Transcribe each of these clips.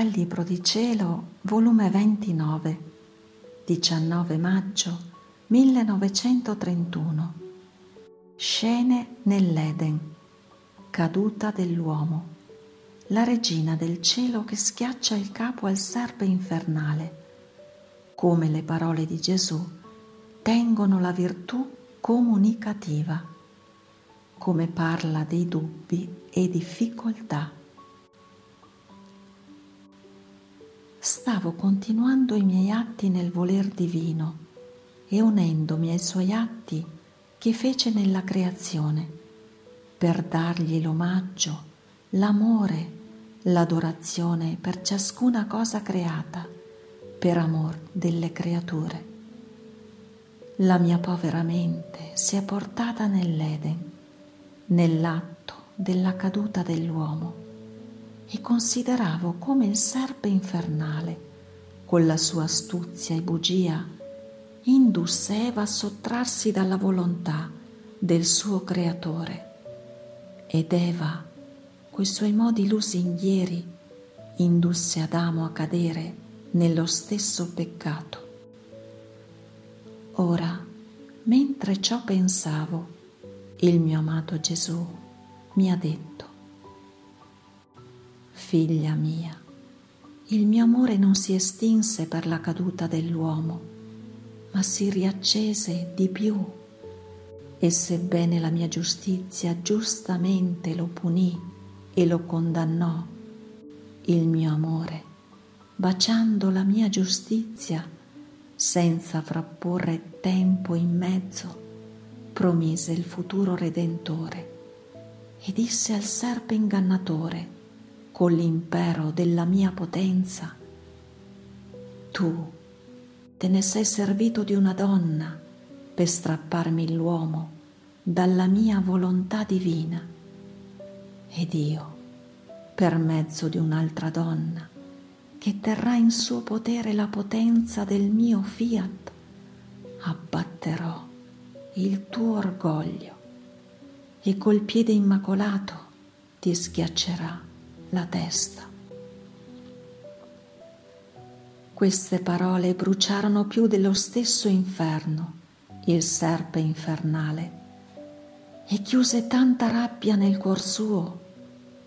dal Libro di Cielo, volume 29, 19 maggio 1931. Scene nell'Eden, caduta dell'uomo, la regina del cielo che schiaccia il capo al serpe infernale, come le parole di Gesù tengono la virtù comunicativa, come parla dei dubbi e difficoltà stavo continuando i miei atti nel voler divino e unendomi ai suoi atti che fece nella creazione, per dargli l'omaggio, l'amore, l'adorazione per ciascuna cosa creata, per amor delle creature. La mia povera mente si è portata nell'Eden, nell'atto della caduta dell'uomo e consideravo come il serpe infernale, con la sua astuzia e bugia, indusse Eva a sottrarsi dalla volontà del suo creatore ed Eva, coi suoi modi lusinghieri, indusse Adamo a cadere nello stesso peccato. Ora, mentre ciò pensavo, il mio amato Gesù mi ha detto, Figlia mia, il mio amore non si estinse per la caduta dell'uomo, ma si riaccese di più. E sebbene la mia giustizia giustamente lo punì e lo condannò, il mio amore, baciando la mia giustizia, senza frapporre tempo in mezzo, promise il futuro Redentore e disse al serpe ingannatore, con l'impero della mia potenza. Tu te ne sei servito di una donna per strapparmi l'uomo dalla mia volontà divina ed io, per mezzo di un'altra donna, che terrà in suo potere la potenza del mio fiat, abbatterò il tuo orgoglio e col piede immacolato ti schiaccerà la testa. Queste parole bruciarono più dello stesso inferno, il serpe infernale, e chiuse tanta rabbia nel cuor suo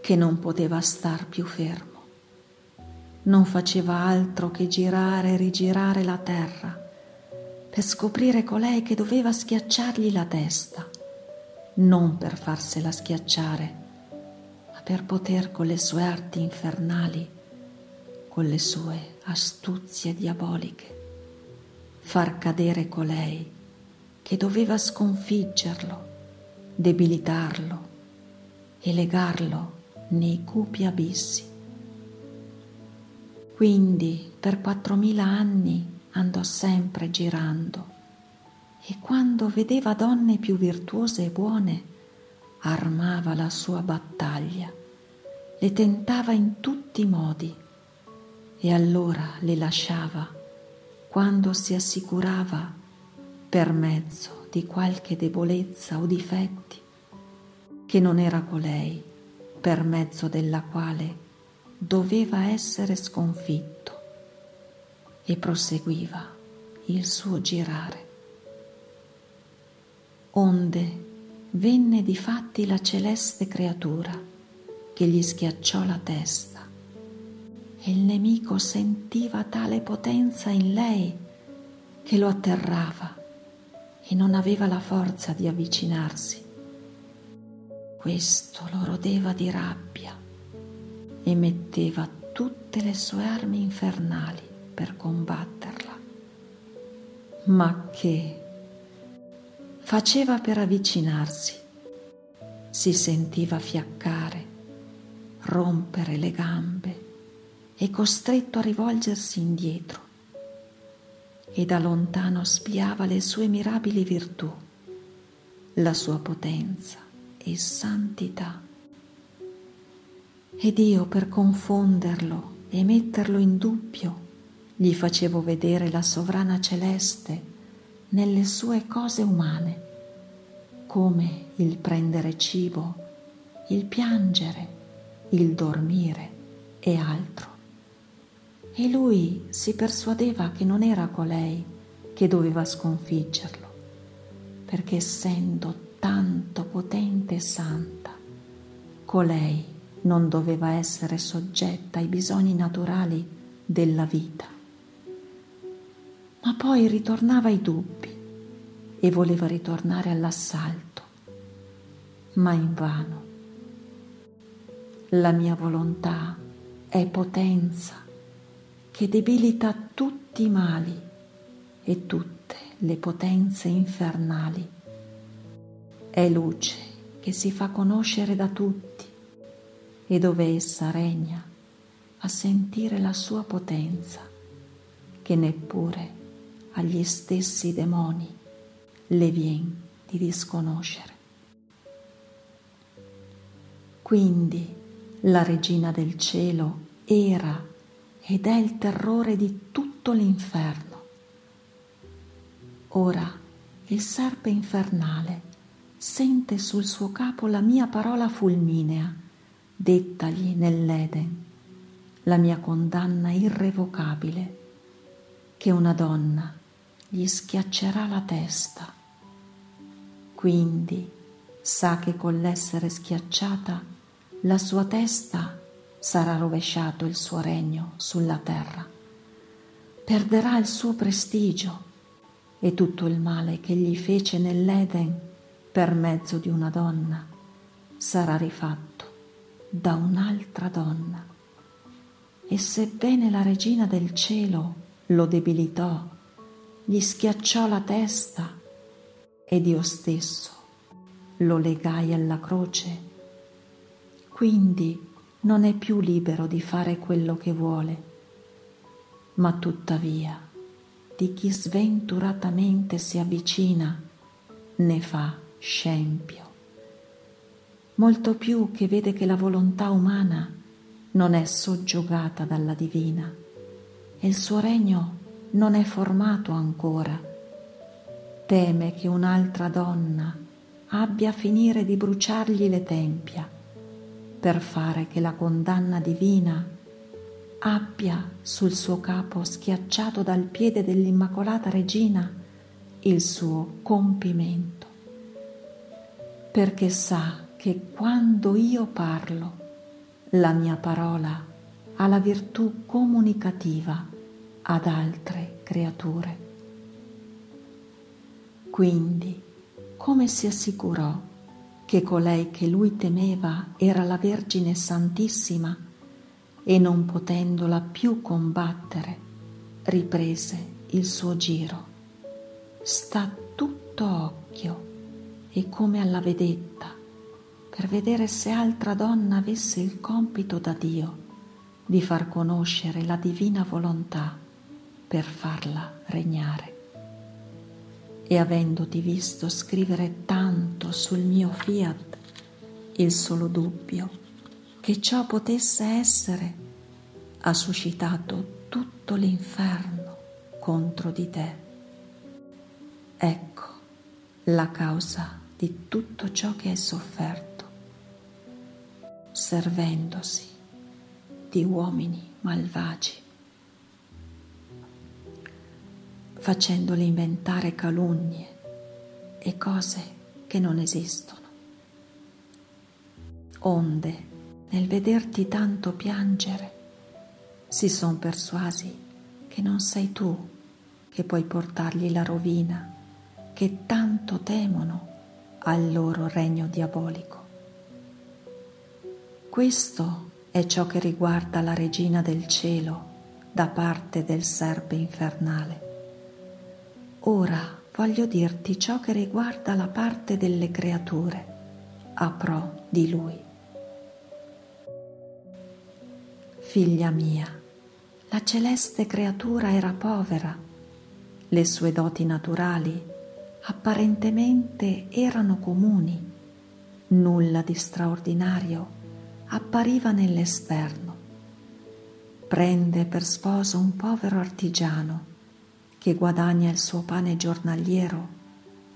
che non poteva star più fermo. Non faceva altro che girare e rigirare la terra per scoprire colei che doveva schiacciargli la testa, non per farsela schiacciare, per poter con le sue arti infernali, con le sue astuzie diaboliche, far cadere colei che doveva sconfiggerlo, debilitarlo e legarlo nei cupi abissi. Quindi per quattromila anni andò sempre girando e quando vedeva donne più virtuose e buone, armava la sua battaglia, le tentava in tutti i modi e allora le lasciava quando si assicurava per mezzo di qualche debolezza o difetti che non era colei per mezzo della quale doveva essere sconfitto e proseguiva il suo girare. Onde venne difatti la celeste creatura che gli schiacciò la testa e il nemico sentiva tale potenza in lei che lo atterrava e non aveva la forza di avvicinarsi. Questo lo rodeva di rabbia e metteva tutte le sue armi infernali per combatterla. Ma che faceva per avvicinarsi. Si sentiva fiaccare, rompere le gambe e costretto a rivolgersi indietro. E da lontano spiava le sue mirabili virtù, la sua potenza e santità. Ed io per confonderlo e metterlo in dubbio gli facevo vedere la sovrana celeste nelle sue cose umane, come il prendere cibo, il piangere, il dormire e altro. e lui si persuadeva che non era colei che doveva sconfiggerlo, perché essendo tanto potente e santa, colei non doveva essere soggetta ai bisogni naturali della vita. Ma poi ritornava ai dubbi e voleva ritornare all'assalto, ma invano. La mia volontà è potenza che debilita tutti i mali e tutte le potenze infernali. È luce che si fa conoscere da tutti e dove essa regna a sentire la sua potenza che neppure agli stessi demoni le vien di disconoscere. Quindi la regina del cielo era ed è il terrore di tutto l'inferno. Ora il serpe infernale sente sul suo capo la mia parola fulminea, dettagli nell'Eden, la mia condanna irrevocabile, che una donna gli schiaccerà la testa. Quindi sa che con l'essere schiacciata la sua testa sarà rovesciato il suo regno sulla terra. Perderà il suo prestigio e tutto il male che gli fece nell'Eden per mezzo di una donna sarà rifatto da un'altra donna. E sebbene la regina del cielo lo debilitò, gli schiacciò la testa ed io stesso lo legai alla croce, quindi non è più libero di fare quello che vuole, ma tuttavia di chi sventuratamente si avvicina ne fa scempio. Molto più che vede che la volontà umana non è soggiogata dalla divina e il suo regno non è formato ancora. Teme che un'altra donna abbia a finire di bruciargli le tempia per fare che la condanna divina abbia sul suo capo schiacciato dal piede dell'Immacolata Regina il suo compimento, perché sa che quando io parlo, la mia parola ha la virtù comunicativa ad altre creature. Quindi, come si assicurò che colei che lui temeva era la Vergine Santissima e non potendola più combattere, riprese il suo giro. Sta tutto occhio e come alla vedetta, per vedere se altra donna avesse il compito da Dio di far conoscere la divina volontà per farla regnare e avendoti visto scrivere tanto sul mio fiat, il solo dubbio che ciò potesse essere ha suscitato tutto l'inferno contro di te. Ecco la causa di tutto ciò che hai sofferto, servendosi di uomini malvagi. Facendole inventare calunnie e cose che non esistono. Onde, nel vederti tanto piangere, si son persuasi che non sei tu che puoi portargli la rovina che tanto temono al loro regno diabolico. Questo è ciò che riguarda la regina del cielo da parte del serpe infernale. Ora voglio dirti ciò che riguarda la parte delle creature a pro di lui. Figlia mia, la celeste creatura era povera, le sue doti naturali apparentemente erano comuni, nulla di straordinario appariva nell'esterno. Prende per sposo un povero artigiano che guadagna il suo pane giornaliero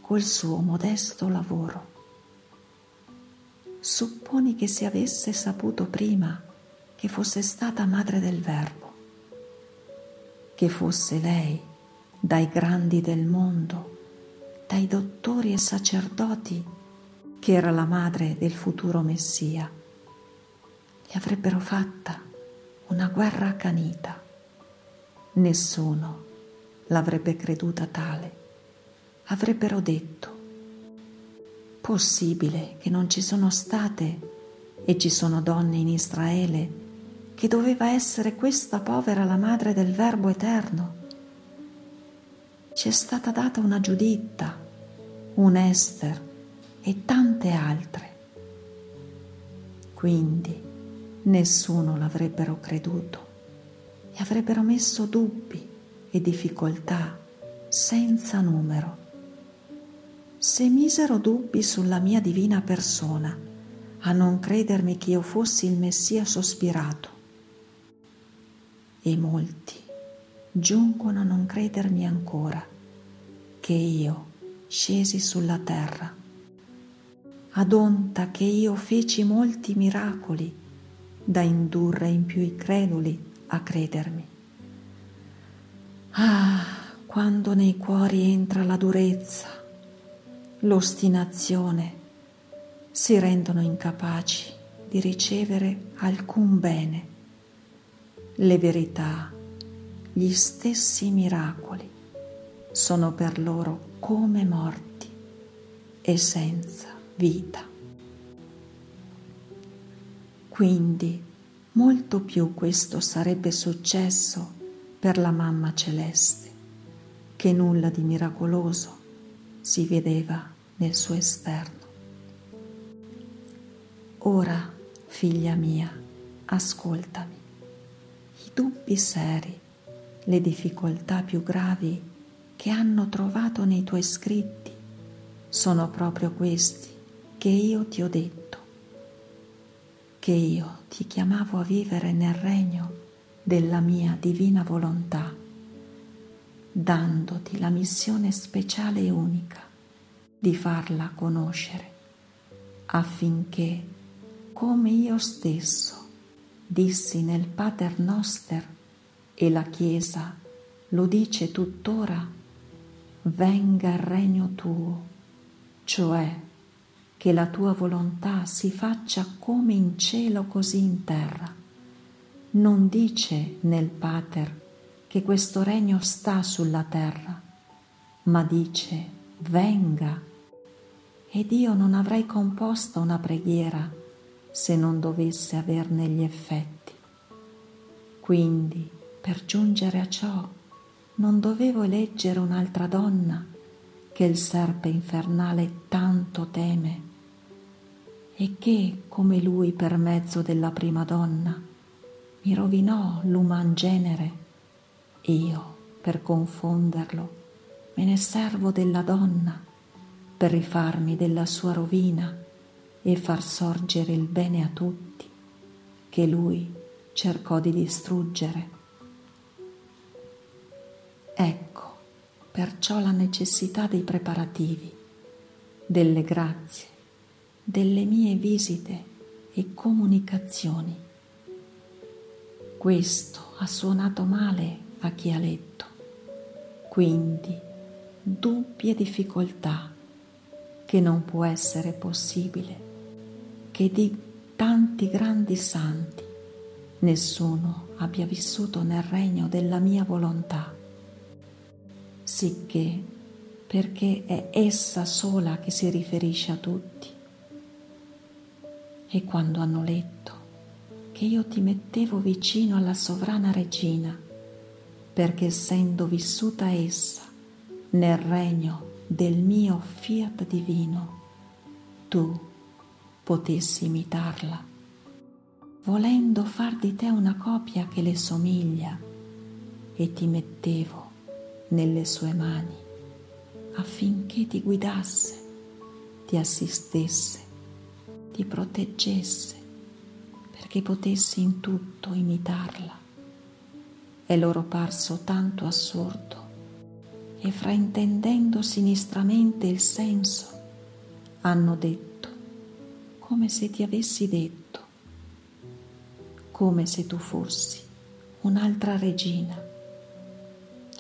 col suo modesto lavoro. Supponi che si avesse saputo prima che fosse stata madre del Verbo che fosse lei, dai grandi del mondo, dai dottori e sacerdoti, che era la madre del futuro Messia, gli avrebbero fatta una guerra accanita. Nessuno l'avrebbe creduta tale. Avrebbero detto, possibile che non ci sono state e ci sono donne in Israele che doveva essere questa povera la madre del Verbo eterno. Ci è stata data una Giuditta, un Ester e tante altre. Quindi nessuno l'avrebbero creduto e avrebbero messo dubbi e difficoltà senza numero. Se misero dubbi sulla mia divina persona, a non credermi che io fossi il Messia sospirato, e molti giungono a non credermi ancora che io scesi sulla terra, ad onta che io feci molti miracoli da indurre in più i creduli a credermi. Ah, quando nei cuori entra la durezza, l'ostinazione, si rendono incapaci di ricevere alcun bene le verità, gli stessi miracoli sono per loro come morti e senza vita. Quindi molto più questo sarebbe successo per la mamma celeste, che nulla di miracoloso si vedeva nel suo esterno. Ora, figlia mia, ascoltami dubbi seri, le difficoltà più gravi che hanno trovato nei tuoi scritti sono proprio questi che io ti ho detto, che io ti chiamavo a vivere nel regno della mia divina volontà, dandoti la missione speciale e unica di farla conoscere, affinché, come io stesso, dissi nel Pater Noster e la Chiesa lo dice tuttora, venga il regno tuo, cioè che la tua volontà si faccia come in cielo così in terra. Non dice nel Pater che questo regno sta sulla terra, ma dice venga. Ed io non avrei composta una preghiera se non dovesse averne gli effetti. Quindi, per giungere a ciò, non dovevo eleggere un'altra donna che il serpe infernale tanto teme e che, come lui per mezzo della prima donna, mi rovinò l'uman genere. Io, per confonderlo, me ne servo della donna per rifarmi della sua rovina e far sorgere il bene a tutti che lui cercò di distruggere. Ecco perciò la necessità dei preparativi, delle grazie, delle mie visite e comunicazioni. Questo ha suonato male a chi ha letto, quindi dubbi e difficoltà che non può essere possibile che di tanti grandi santi nessuno abbia vissuto nel regno della mia volontà, sicché perché è essa sola che si riferisce a tutti. E quando hanno letto che io ti mettevo vicino alla sovrana regina, perché essendo vissuta essa nel regno del mio fiat divino, tu potessi imitarla, volendo far di te una copia che le somiglia, e ti mettevo nelle sue mani affinché ti guidasse, ti assistesse, ti proteggesse, perché potessi in tutto imitarla. È loro parso tanto assurdo e fraintendendo sinistramente il senso, hanno detto come se ti avessi detto, come se tu fossi un'altra regina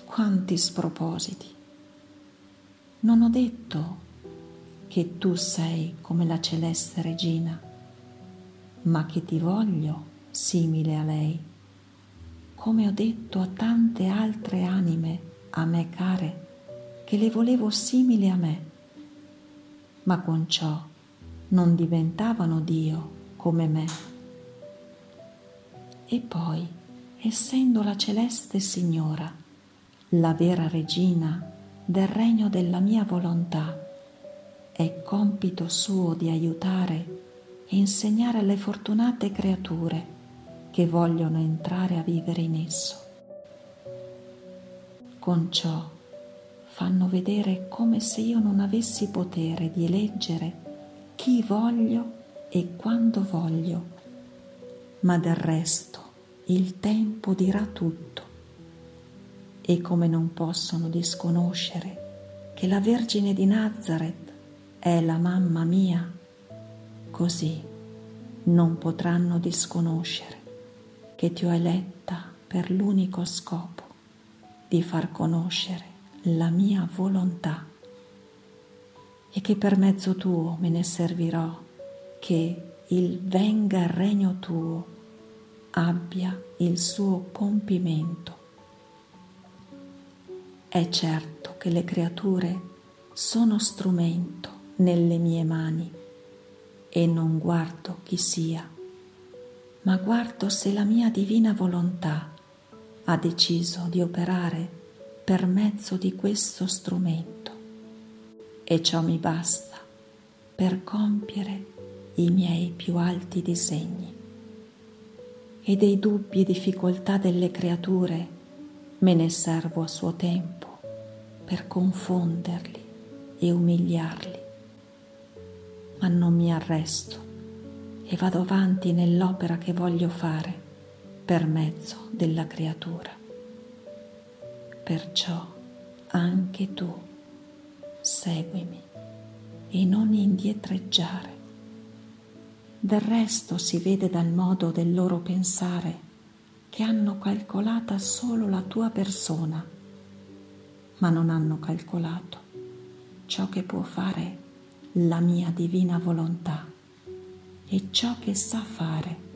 quanti spropositi. Non ho detto che tu sei come la celeste regina, ma che ti voglio simile a lei, come ho detto a tante altre anime a me care, che le volevo simili a me, ma con ciò non diventavano Dio come me. E poi, essendo la celeste Signora, la vera regina del regno della mia volontà, è compito suo di aiutare e insegnare alle fortunate creature che vogliono entrare a vivere in esso. Con ciò fanno vedere come se io non avessi potere di eleggere chi voglio e quando voglio, ma del resto il tempo dirà tutto. E come non possono disconoscere che la Vergine di Nazareth è la mamma mia, così non potranno disconoscere che ti ho eletta per l'unico scopo di far conoscere la mia volontà e che per mezzo tuo me ne servirò che il venga il regno tuo abbia il suo compimento. È certo che le creature sono strumento nelle mie mani e non guardo chi sia ma guardo se la mia divina volontà ha deciso di operare per mezzo di questo strumento e ciò mi basta per compiere i miei più alti disegni. E dei dubbi e difficoltà delle creature me ne servo a suo tempo per confonderli e umiliarli, ma non mi arresto e vado avanti nell'opera che voglio fare per mezzo della creatura. Perciò anche tu seguimi e non indietreggiare. Del resto si vede dal modo del loro pensare che hanno calcolata solo la tua persona, ma non hanno calcolato ciò che può fare la mia divina volontà è ciò che sa fare.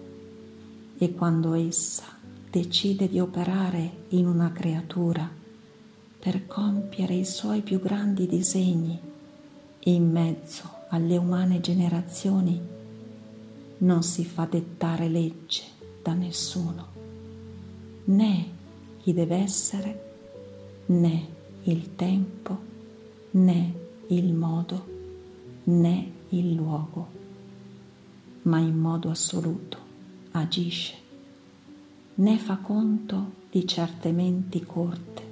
E quando essa decide di operare in una creatura per compiere i suoi più grandi disegni in mezzo alle umane generazioni, non si fa dettare legge da nessuno, né chi deve essere, né il tempo, né il modo, né il luogo ma in modo assoluto agisce, né fa conto di certe menti corte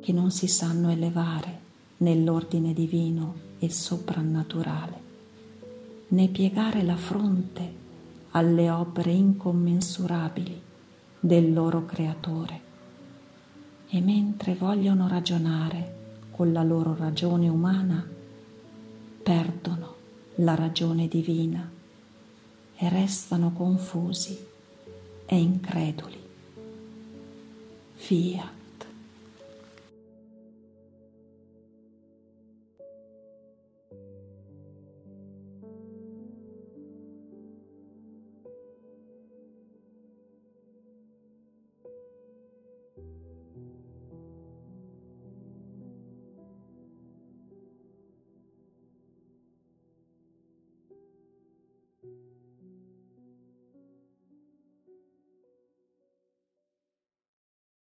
che non si sanno elevare nell'ordine divino e soprannaturale, né piegare la fronte alle opere incommensurabili del loro creatore. E mentre vogliono ragionare con la loro ragione umana, perdono la ragione divina e restano confusi e increduli. Fiat.